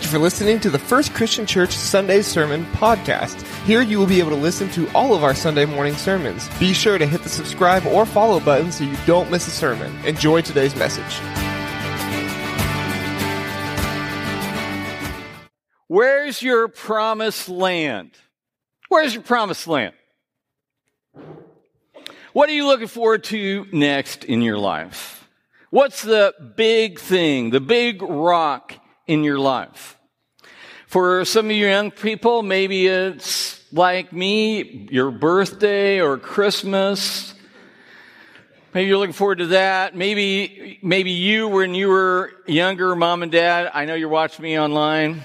Thank you for listening to the First Christian Church Sunday Sermon Podcast. Here you will be able to listen to all of our Sunday morning sermons. Be sure to hit the subscribe or follow button so you don't miss a sermon. Enjoy today's message. Where's your promised land? Where's your promised land? What are you looking forward to next in your life? What's the big thing, the big rock in your life? For some of you young people, maybe it's like me, your birthday or Christmas. Maybe you're looking forward to that. Maybe, maybe you, when you were younger, mom and dad, I know you're watching me online.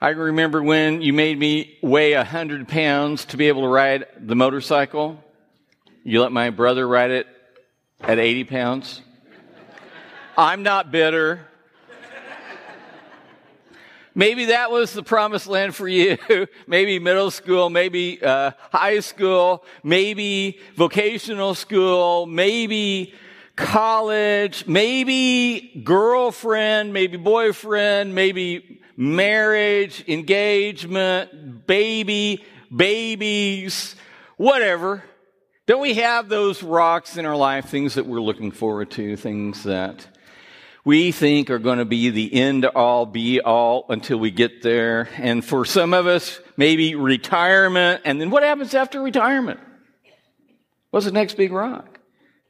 I remember when you made me weigh a hundred pounds to be able to ride the motorcycle. You let my brother ride it at 80 pounds. I'm not bitter. Maybe that was the promised land for you. maybe middle school, maybe uh, high school, maybe vocational school, maybe college, maybe girlfriend, maybe boyfriend, maybe marriage, engagement, baby, babies, whatever. Don't we have those rocks in our life, things that we're looking forward to, things that we think are going to be the end all be all until we get there. And for some of us, maybe retirement. And then what happens after retirement? What's the next big rock?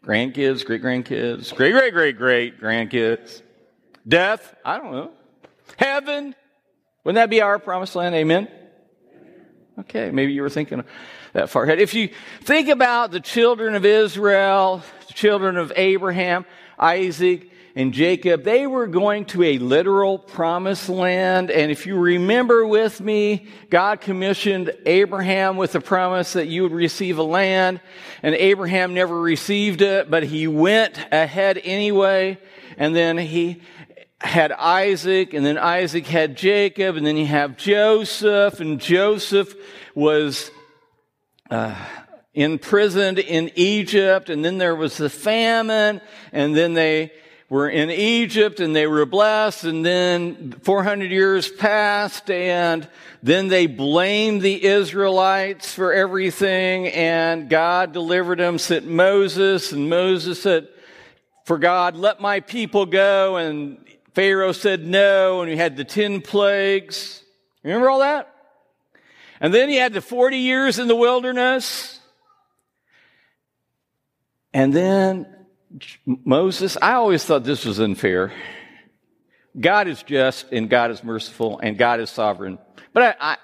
Grandkids, great grandkids, great, great, great, great grandkids. Death? I don't know. Heaven? Wouldn't that be our promised land? Amen? Okay, maybe you were thinking that far ahead. If you think about the children of Israel, the children of Abraham, Isaac, and Jacob, they were going to a literal promised land. And if you remember with me, God commissioned Abraham with the promise that you would receive a land. And Abraham never received it, but he went ahead anyway. And then he had Isaac, and then Isaac had Jacob, and then you have Joseph, and Joseph was uh, imprisoned in Egypt, and then there was the famine, and then they were in Egypt and they were blessed and then 400 years passed and then they blamed the Israelites for everything and God delivered them, sent Moses and Moses said, for God, let my people go and Pharaoh said no and we had the 10 plagues. Remember all that? And then he had the 40 years in the wilderness. And then Moses, I always thought this was unfair. God is just and God is merciful and God is sovereign. But I,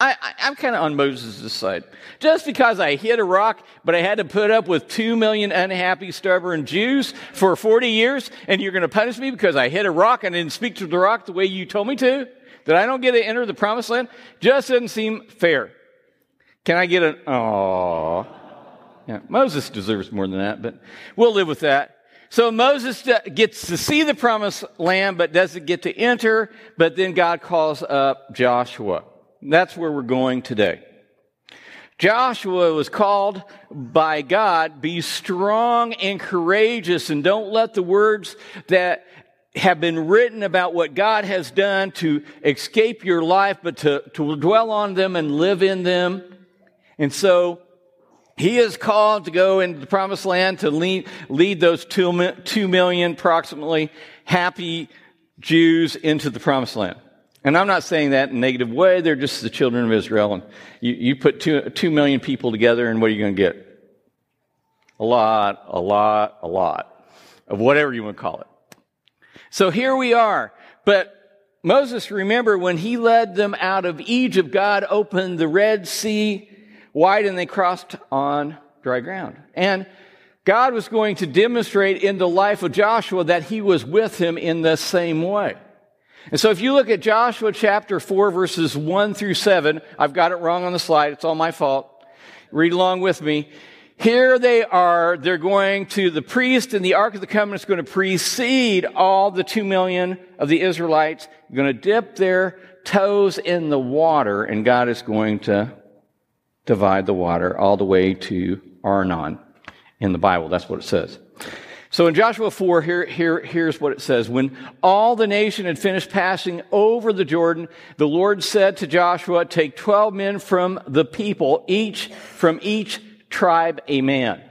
I, I, am kind of on Moses' side. Just because I hit a rock, but I had to put up with two million unhappy, stubborn Jews for 40 years, and you're going to punish me because I hit a rock and didn't speak to the rock the way you told me to? That I don't get to enter the promised land? Just doesn't seem fair. Can I get an, oh? Yeah, Moses deserves more than that, but we'll live with that. So Moses gets to see the promised land, but doesn't get to enter. But then God calls up Joshua. That's where we're going today. Joshua was called by God, be strong and courageous and don't let the words that have been written about what God has done to escape your life, but to, to dwell on them and live in them. And so he is called to go into the promised land to lead, lead those two, two million approximately happy Jews into the promised land. And I'm not saying that in a negative way. They're just the children of Israel. And you, you put two, two million people together, and what are you going to get? A lot, a lot, a lot of whatever you want to call it. So here we are. But Moses, remember when he led them out of Egypt, God opened the Red Sea wide and they crossed on dry ground. And God was going to demonstrate in the life of Joshua that he was with him in the same way. And so if you look at Joshua chapter 4 verses 1 through 7, I've got it wrong on the slide. It's all my fault. Read along with me. Here they are. They're going to the priest and the Ark of the Covenant is going to precede all the two million of the Israelites. They're going to dip their toes in the water and God is going to divide the water all the way to Arnon in the Bible. That's what it says. So in Joshua 4, here, here, here's what it says. When all the nation had finished passing over the Jordan, the Lord said to Joshua, take 12 men from the people, each from each tribe a man,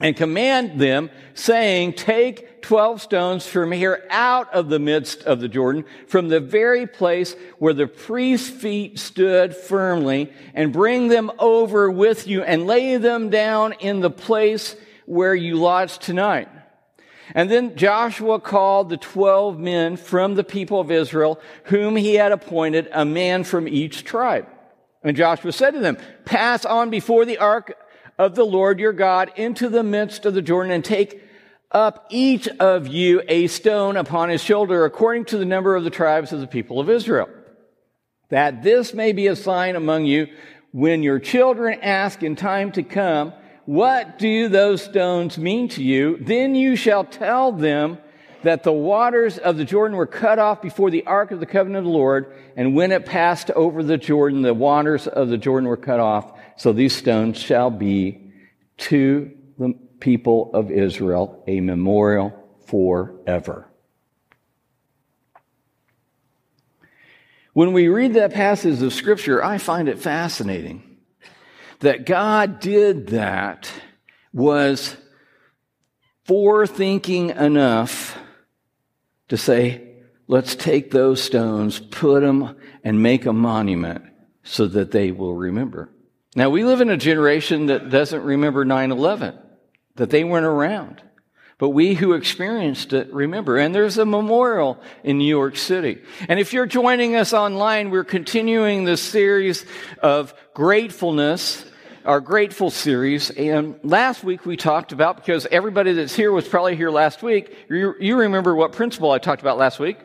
and command them, saying, take 12 stones from here out of the midst of the Jordan, from the very place where the priest's feet stood firmly, and bring them over with you and lay them down in the place where you lodge tonight. And then Joshua called the twelve men from the people of Israel, whom he had appointed, a man from each tribe. And Joshua said to them, Pass on before the ark of the Lord your God into the midst of the Jordan and take up each of you a stone upon his shoulder according to the number of the tribes of the people of Israel. That this may be a sign among you when your children ask in time to come, what do those stones mean to you? Then you shall tell them that the waters of the Jordan were cut off before the ark of the covenant of the Lord, and when it passed over the Jordan, the waters of the Jordan were cut off. So these stones shall be to people of Israel a memorial forever. When we read that passage of Scripture, I find it fascinating that God did that was forethinking enough to say, let's take those stones, put them, and make a monument so that they will remember. Now, we live in a generation that doesn't remember 9 11, that they weren't around. But we who experienced it remember. And there's a memorial in New York City. And if you're joining us online, we're continuing this series of gratefulness our grateful series. And last week we talked about, because everybody that's here was probably here last week, you, you remember what principle I talked about last week?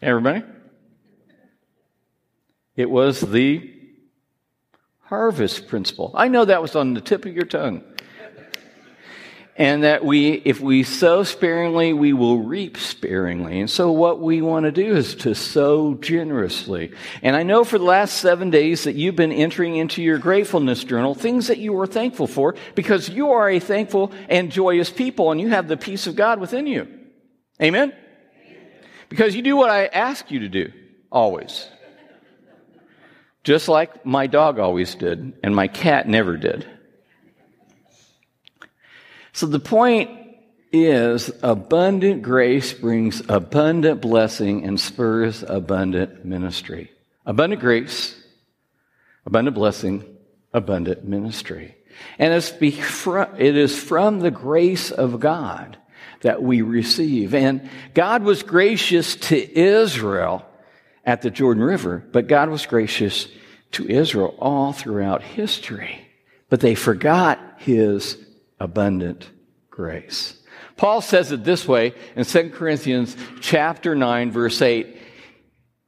Everybody? It was the harvest principle. I know that was on the tip of your tongue and that we, if we sow sparingly, we will reap sparingly. And so what we want to do is to sow generously. And I know for the last seven days that you've been entering into your gratefulness journal things that you are thankful for because you are a thankful and joyous people and you have the peace of God within you. Amen? Because you do what I ask you to do, always. Just like my dog always did and my cat never did. So the point is abundant grace brings abundant blessing and spurs abundant ministry. Abundant grace, abundant blessing, abundant ministry. And it's it is from the grace of God that we receive. And God was gracious to Israel at the Jordan River, but God was gracious to Israel all throughout history. But they forgot his abundant grace. Paul says it this way in 2 Corinthians chapter 9 verse 8.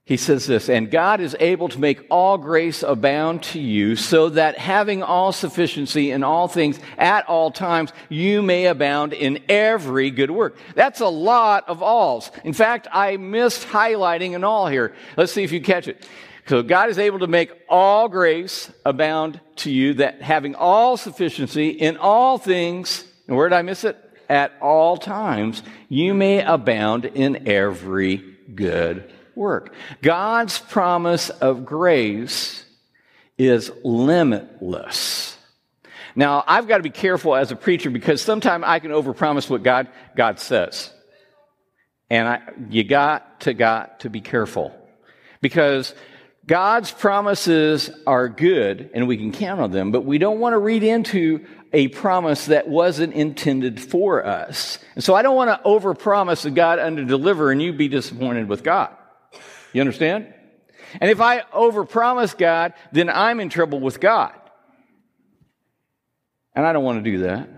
He says this, and God is able to make all grace abound to you so that having all sufficiency in all things at all times, you may abound in every good work. That's a lot of alls. In fact, I missed highlighting an all here. Let's see if you catch it. So God is able to make all grace abound to you that having all sufficiency in all things, and where did I miss it? At all times, you may abound in every good work. God's promise of grace is limitless. Now, I've got to be careful as a preacher because sometimes I can overpromise what God, God says. And I, you got to, got to be careful. Because God's promises are good and we can count on them, but we don't want to read into a promise that wasn't intended for us. And so I don't want to overpromise to God under deliver and you be disappointed with God. You understand? And if I overpromise God, then I'm in trouble with God. And I don't want to do that.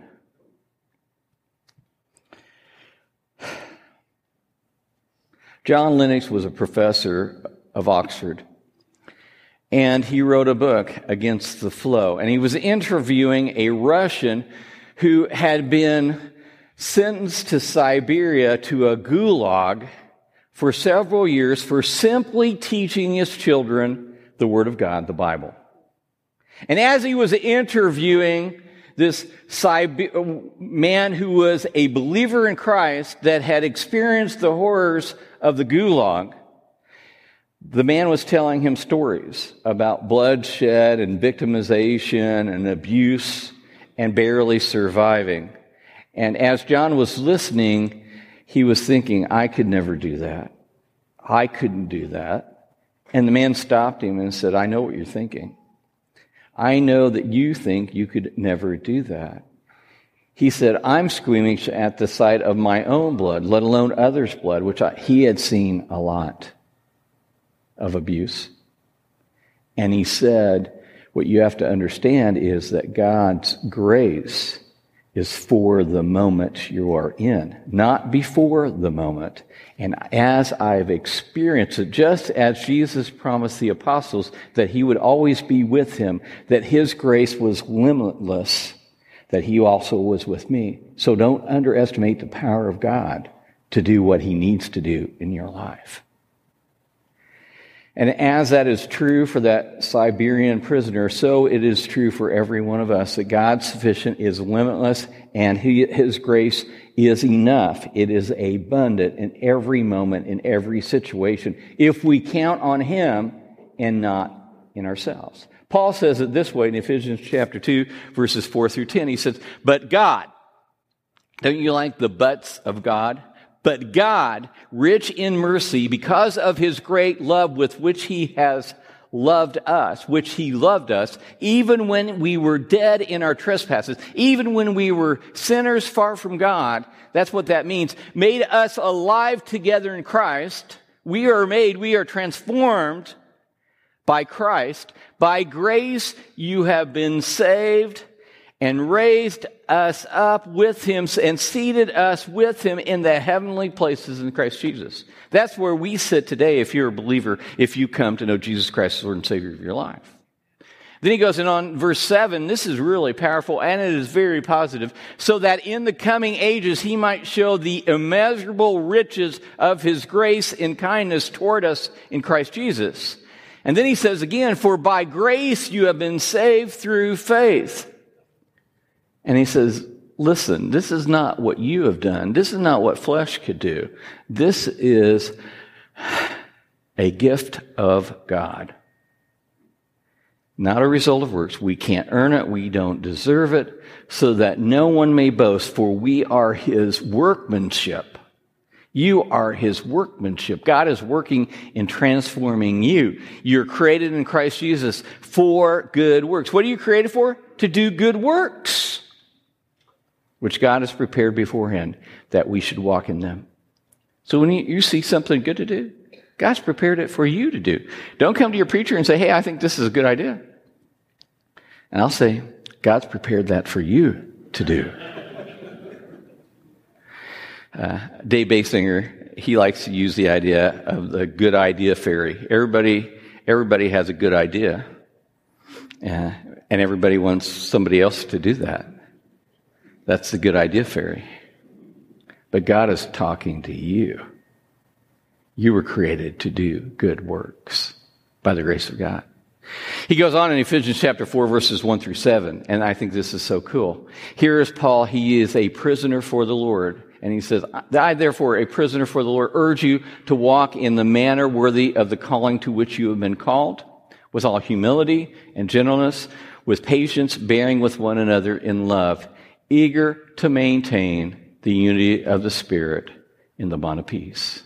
John Lennox was a professor of Oxford and he wrote a book against the flow. And he was interviewing a Russian who had been sentenced to Siberia to a gulag for several years for simply teaching his children the Word of God, the Bible. And as he was interviewing this man who was a believer in Christ that had experienced the horrors of the gulag. The man was telling him stories about bloodshed and victimization and abuse and barely surviving. And as John was listening, he was thinking, I could never do that. I couldn't do that. And the man stopped him and said, I know what you're thinking. I know that you think you could never do that. He said, I'm squeamish at the sight of my own blood, let alone others' blood, which I, he had seen a lot of abuse. And he said, What you have to understand is that God's grace is for the moment you are in, not before the moment. And as I've experienced it, just as Jesus promised the apostles that he would always be with him, that his grace was limitless, that he also was with me. So don't underestimate the power of God to do what he needs to do in your life. And as that is true for that Siberian prisoner, so it is true for every one of us that God's sufficient is limitless and His grace is enough. It is abundant in every moment, in every situation, if we count on Him and not in ourselves. Paul says it this way in Ephesians chapter 2, verses 4 through 10. He says, But God, don't you like the buts of God? But God, rich in mercy, because of his great love with which he has loved us, which he loved us, even when we were dead in our trespasses, even when we were sinners far from God, that's what that means, made us alive together in Christ. We are made, we are transformed by Christ. By grace you have been saved and raised us up with him and seated us with him in the heavenly places in Christ Jesus. That's where we sit today if you're a believer, if you come to know Jesus Christ as Lord and Savior of your life. Then he goes in on verse 7. This is really powerful and it is very positive. So that in the coming ages he might show the immeasurable riches of his grace and kindness toward us in Christ Jesus. And then he says again, For by grace you have been saved through faith. And he says, Listen, this is not what you have done. This is not what flesh could do. This is a gift of God. Not a result of works. We can't earn it. We don't deserve it. So that no one may boast, for we are his workmanship. You are his workmanship. God is working in transforming you. You're created in Christ Jesus for good works. What are you created for? To do good works which God has prepared beforehand that we should walk in them. So when you, see something good to do, God's prepared it for you to do. Don't come to your preacher and say, hey, I think this is a good idea. And I'll say, God's prepared that for you to do. Uh, Dave Basinger, he likes to use the idea of the good idea fairy. Everybody, everybody has a good idea, uh, and everybody wants somebody else to do that. That's the good idea fairy. But God is talking to you. You were created to do good works by the grace of God. He goes on in Ephesians chapter 4, verses 1 through 7, and I think this is so cool. Here is Paul. He is a prisoner for the Lord. And he says, I, therefore, a prisoner for the Lord, urge you to walk in the manner worthy of the calling to which you have been called, with all humility and gentleness, with patience, bearing with one another in love eager to maintain the unity of the Spirit in the bond of peace.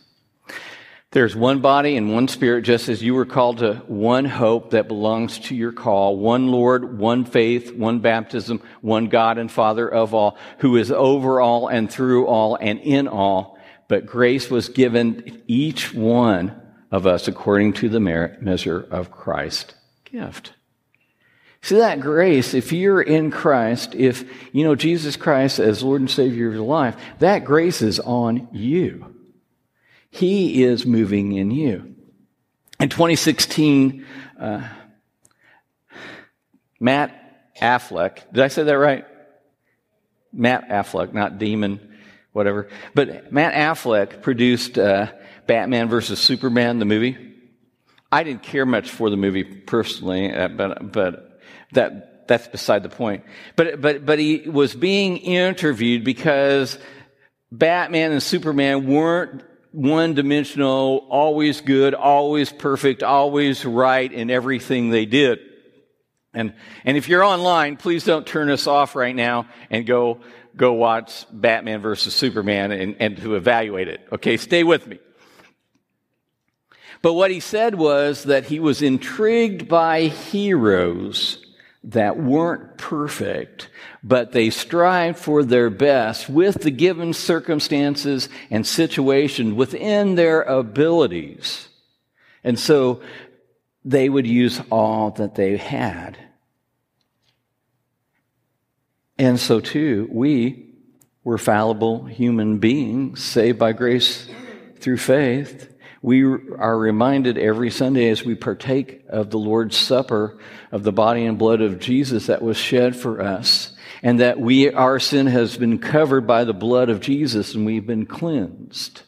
There's one body and one spirit, just as you were called to one hope that belongs to your call, one Lord, one faith, one baptism, one God and Father of all, who is over all and through all and in all. But grace was given each one of us according to the merit, measure of Christ's gift. See that grace, if you're in Christ, if you know Jesus Christ as Lord and Savior of your life, that grace is on you. He is moving in you. In 2016, uh, Matt Affleck, did I say that right? Matt Affleck, not Demon, whatever. But Matt Affleck produced uh, Batman versus Superman, the movie. I didn't care much for the movie personally, uh, but, but that that's beside the point. But, but, but he was being interviewed because Batman and Superman weren't one dimensional, always good, always perfect, always right in everything they did. And, and if you're online, please don't turn us off right now and go, go watch Batman versus Superman and, and to evaluate it. Okay, stay with me. But what he said was that he was intrigued by heroes that weren't perfect, but they strived for their best with the given circumstances and situation within their abilities. And so they would use all that they had. And so too, we were fallible human beings saved by grace through faith we are reminded every Sunday as we partake of the Lord's Supper of the body and blood of Jesus that was shed for us, and that we, our sin has been covered by the blood of Jesus and we've been cleansed.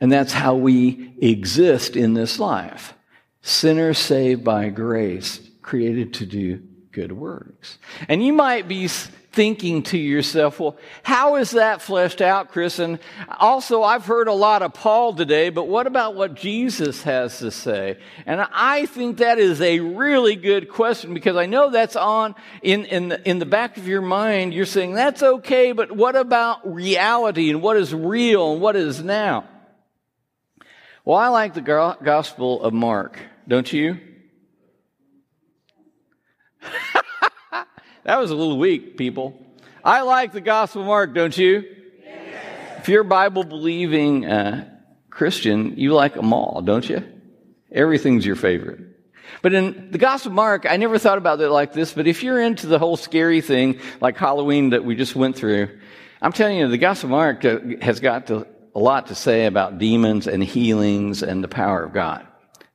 And that's how we exist in this life. Sinners saved by grace, created to do good works. And you might be thinking to yourself, well, how is that fleshed out, Chris? And also, I've heard a lot of Paul today, but what about what Jesus has to say? And I think that is a really good question because I know that's on in, in, the, in the back of your mind. You're saying, that's okay, but what about reality and what is real and what is now? Well, I like the Gospel of Mark, don't you? That was a little weak, people. I like the Gospel of Mark, don't you? Yes. If you're a Bible believing uh, Christian, you like them all, don't you? Everything's your favorite. But in the Gospel of Mark, I never thought about it like this, but if you're into the whole scary thing, like Halloween that we just went through, I'm telling you, the Gospel of Mark has got to, a lot to say about demons and healings and the power of God.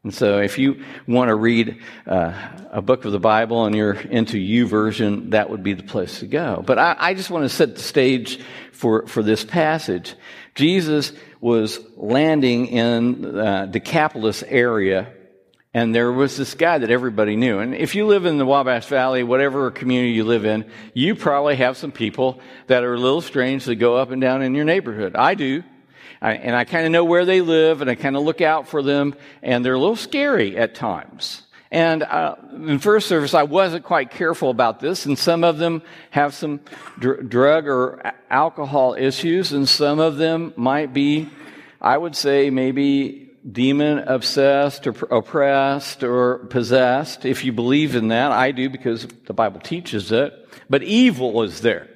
And so, if you want to read uh, a book of the Bible and you're into YouVersion, that would be the place to go. But I, I just want to set the stage for, for this passage. Jesus was landing in uh, Decapolis area, and there was this guy that everybody knew. And if you live in the Wabash Valley, whatever community you live in, you probably have some people that are a little strange that go up and down in your neighborhood. I do. I, and I kind of know where they live and I kind of look out for them and they're a little scary at times. And uh, in first service, I wasn't quite careful about this, and some of them have some dr- drug or alcohol issues, and some of them might be, I would say, maybe demon obsessed or oppressed or possessed. If you believe in that, I do because the Bible teaches it. But evil is there.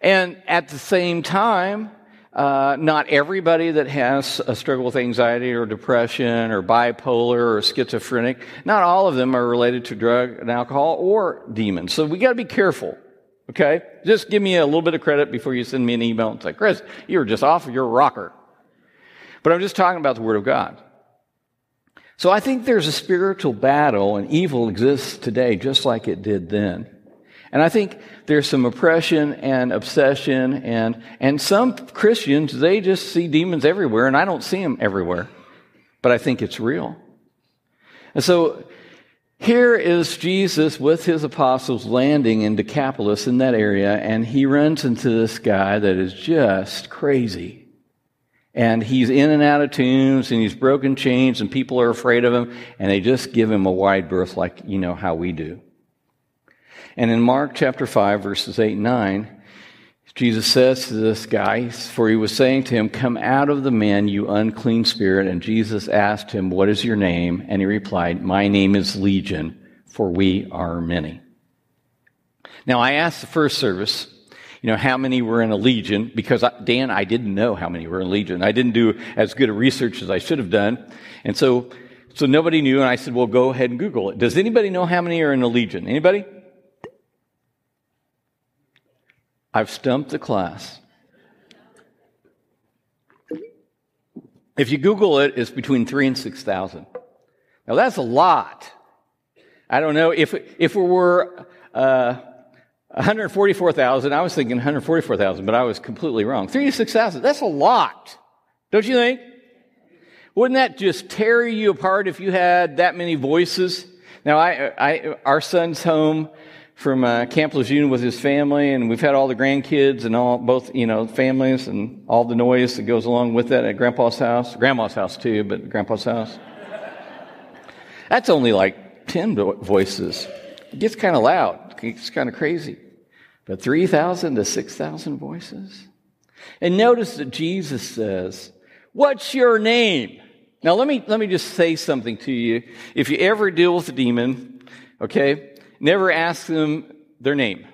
And at the same time, uh, not everybody that has a struggle with anxiety or depression or bipolar or schizophrenic, not all of them are related to drug and alcohol or demons. So we got to be careful. Okay? Just give me a little bit of credit before you send me an email and say, Chris, you were just off, you're a rocker. But I'm just talking about the Word of God. So I think there's a spiritual battle and evil exists today just like it did then. And I think there's some oppression and obsession and, and some Christians, they just see demons everywhere and I don't see them everywhere. But I think it's real. And so here is Jesus with his apostles landing in Decapolis in that area and he runs into this guy that is just crazy. And he's in and out of tombs and he's broken chains and people are afraid of him and they just give him a wide berth like you know how we do. And in Mark chapter 5, verses 8 and 9, Jesus says to this guy, for he was saying to him, Come out of the man, you unclean spirit. And Jesus asked him, What is your name? And he replied, My name is Legion, for we are many. Now, I asked the first service, you know, how many were in a legion, because Dan, I didn't know how many were in a legion. I didn't do as good a research as I should have done. And so, so nobody knew, and I said, well, go ahead and Google it. Does anybody know how many are in a legion? Anybody? I've stumped the class. If you Google it, it's between three and 6,000. Now that's a lot. I don't know if, if it were, uh, 144,000, I was thinking 144,000, but I was completely wrong. Three to 6,000, that's a lot. Don't you think? Wouldn't that just tear you apart if you had that many voices? Now, I, I, our son's home from uh, Camp Lejeune with his family, and we've had all the grandkids and all both you know families and all the noise that goes along with that at Grandpa's house, Grandma's house too, but Grandpa's house. That's only like ten voices. It gets kind of loud. It's kind of crazy. But three thousand to six thousand voices. And notice that Jesus says, "What's your name?" Now let me let me just say something to you. If you ever deal with a demon, okay, never ask them their name.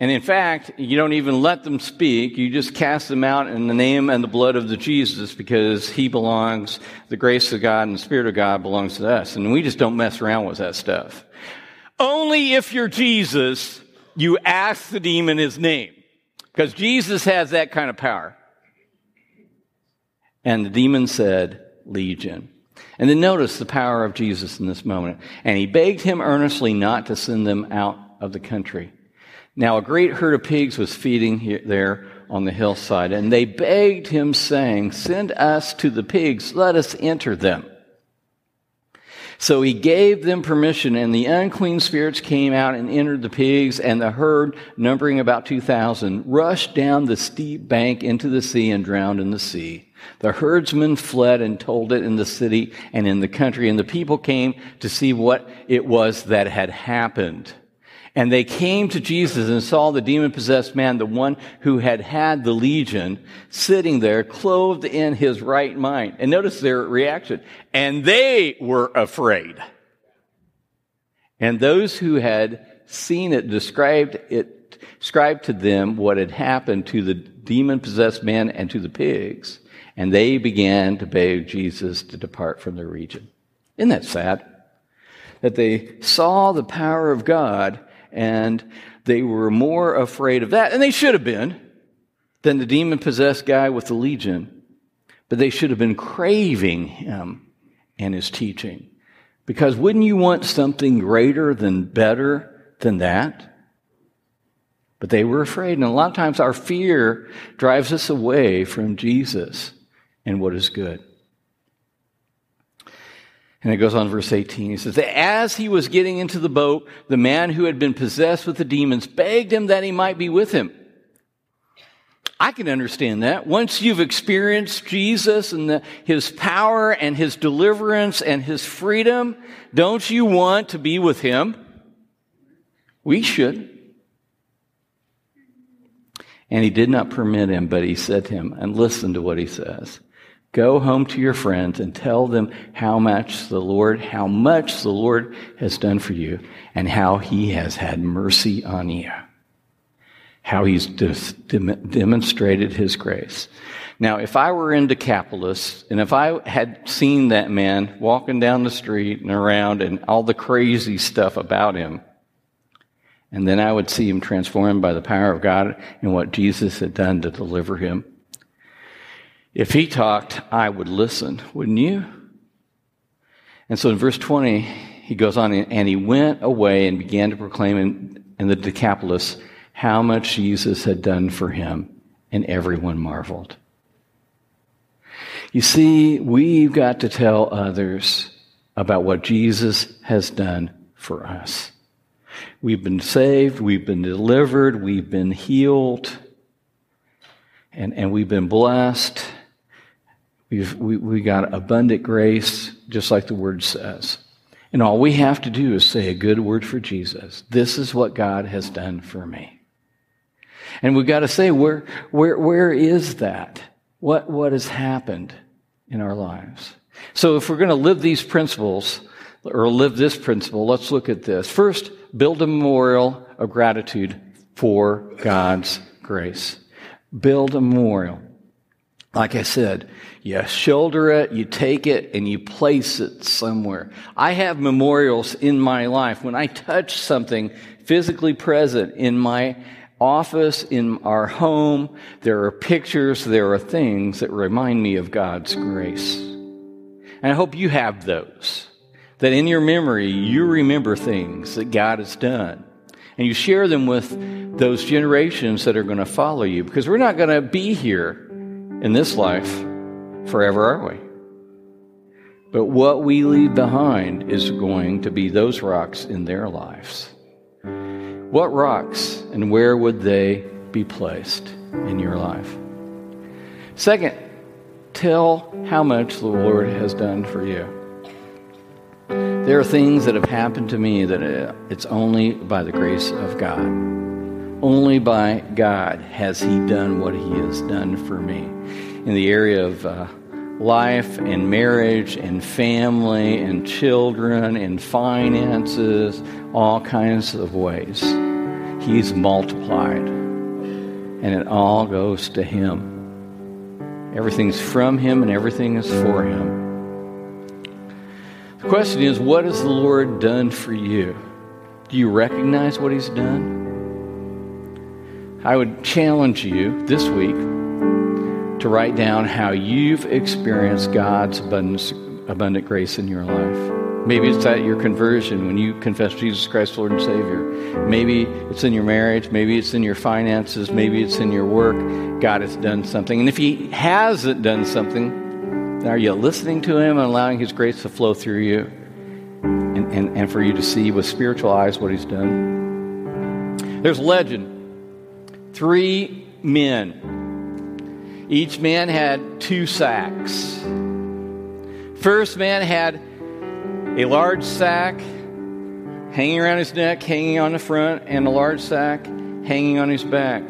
And in fact, you don't even let them speak. You just cast them out in the name and the blood of the Jesus because he belongs, the grace of God and the Spirit of God belongs to us. And we just don't mess around with that stuff. Only if you're Jesus, you ask the demon his name. Because Jesus has that kind of power. And the demon said, Legion. And then notice the power of Jesus in this moment. And he begged him earnestly not to send them out of the country. Now, a great herd of pigs was feeding there on the hillside, and they begged him, saying, Send us to the pigs, let us enter them. So he gave them permission, and the unclean spirits came out and entered the pigs, and the herd, numbering about 2,000, rushed down the steep bank into the sea and drowned in the sea. The herdsmen fled and told it in the city and in the country, and the people came to see what it was that had happened. And they came to Jesus and saw the demon possessed man, the one who had had the legion, sitting there, clothed in his right mind. And notice their reaction. And they were afraid. And those who had seen it described it, described to them what had happened to the demon possessed man and to the pigs. And they began to beg Jesus to depart from their region. Isn't that sad? That they saw the power of God and they were more afraid of that, and they should have been, than the demon possessed guy with the legion. But they should have been craving him and his teaching. Because wouldn't you want something greater than better than that? But they were afraid. And a lot of times our fear drives us away from Jesus and what is good. And it goes on, verse 18. He says, As he was getting into the boat, the man who had been possessed with the demons begged him that he might be with him. I can understand that. Once you've experienced Jesus and the, his power and his deliverance and his freedom, don't you want to be with him? We should. And he did not permit him, but he said to him, and listen to what he says. Go home to your friends and tell them how much the Lord, how much the Lord has done for you and how he has had mercy on you. How he's demonstrated his grace. Now, if I were in Decapolis and if I had seen that man walking down the street and around and all the crazy stuff about him, and then I would see him transformed by the power of God and what Jesus had done to deliver him, if he talked, I would listen, wouldn't you? And so in verse 20, he goes on, and he went away and began to proclaim in, in the Decapolis how much Jesus had done for him, and everyone marveled. You see, we've got to tell others about what Jesus has done for us. We've been saved, we've been delivered, we've been healed, and, and we've been blessed. We've, we, we got abundant grace, just like the word says. And all we have to do is say a good word for Jesus. This is what God has done for me. And we've got to say, where, where, where is that? What, what has happened in our lives? So if we're going to live these principles, or live this principle, let's look at this. First, build a memorial of gratitude for God's grace. Build a memorial. Like I said, you shoulder it, you take it, and you place it somewhere. I have memorials in my life. When I touch something physically present in my office, in our home, there are pictures, there are things that remind me of God's grace. And I hope you have those. That in your memory, you remember things that God has done. And you share them with those generations that are going to follow you because we're not going to be here in this life forever, are we? But what we leave behind is going to be those rocks in their lives. what rocks and where would they be placed in your life? Second, tell how much the Lord has done for you. There are things that have happened to me that uh, it's only by the grace of God. Only by God has He done what He has done for me. In the area of uh, life and marriage and family and children and finances, all kinds of ways. He's multiplied. And it all goes to Him. Everything's from Him and everything is for Him. The question is, what has the Lord done for you? Do you recognize what He's done? I would challenge you this week to write down how you've experienced God's abundance, abundant grace in your life. Maybe it's at your conversion when you confess Jesus Christ, Lord and Savior. Maybe it's in your marriage. Maybe it's in your finances. Maybe it's in your work. God has done something. And if He hasn't done something, are you listening to Him and allowing His grace to flow through you and, and, and for you to see with spiritual eyes what He's done? There's legend. Three men each man had two sacks. First man had a large sack hanging around his neck, hanging on the front, and a large sack hanging on his back.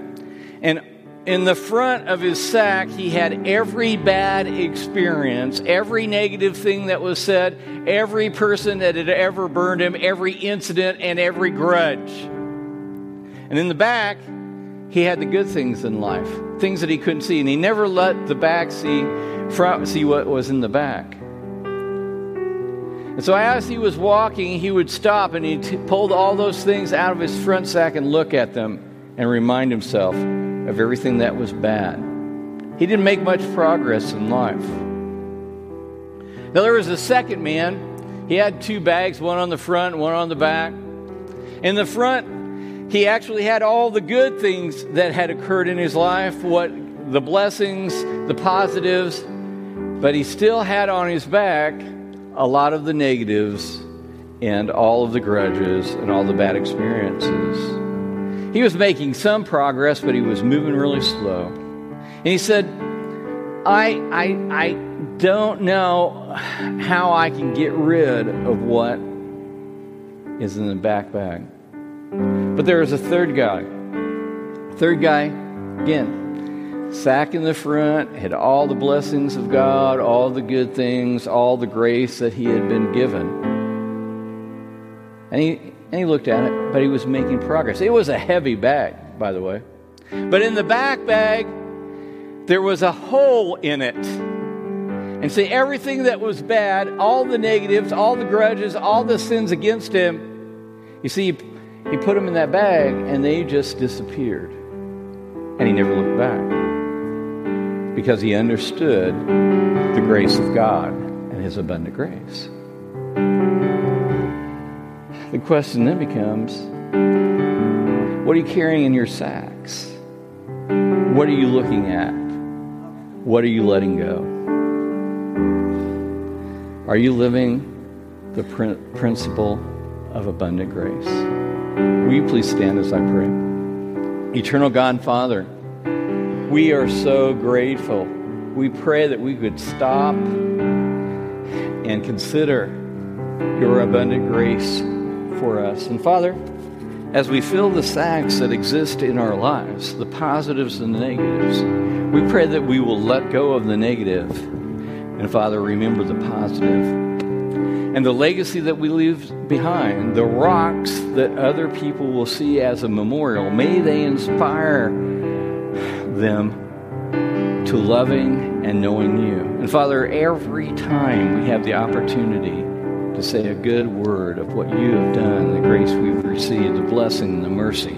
And in the front of his sack, he had every bad experience, every negative thing that was said, every person that had ever burned him, every incident, and every grudge. And in the back, he had the good things in life, things that he couldn't see, and he never let the back see front see what was in the back. And so as he was walking, he would stop and he t- pulled all those things out of his front sack and look at them and remind himself of everything that was bad. He didn't make much progress in life. Now there was a second man. He had two bags, one on the front, one on the back. In the front, he actually had all the good things that had occurred in his life, what the blessings, the positives, but he still had on his back a lot of the negatives and all of the grudges and all the bad experiences. He was making some progress, but he was moving really slow. And he said, I, I, I don't know how I can get rid of what is in the back bag. But there was a third guy. Third guy, again, sack in the front, had all the blessings of God, all the good things, all the grace that he had been given. And he, and he looked at it, but he was making progress. It was a heavy bag, by the way. But in the back bag, there was a hole in it. And see, everything that was bad, all the negatives, all the grudges, all the sins against him, you see, he put them in that bag and they just disappeared. And he never looked back because he understood the grace of God and his abundant grace. The question then becomes what are you carrying in your sacks? What are you looking at? What are you letting go? Are you living the principle of abundant grace? Will you please stand as I pray? Eternal God and Father, we are so grateful. We pray that we could stop and consider your abundant grace for us. And Father, as we fill the sacks that exist in our lives, the positives and the negatives, we pray that we will let go of the negative and, Father, remember the positive and the legacy that we leave behind, the rocks that other people will see as a memorial, may they inspire them to loving and knowing you. And Father, every time we have the opportunity to say a good word of what you have done, the grace we've received, the blessing, the mercy,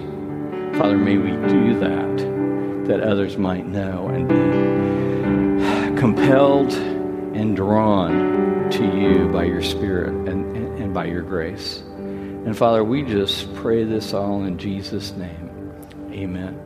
Father, may we do that, that others might know and be compelled and drawn to you by your Spirit and, and, and by your grace. And Father, we just pray this all in Jesus' name. Amen.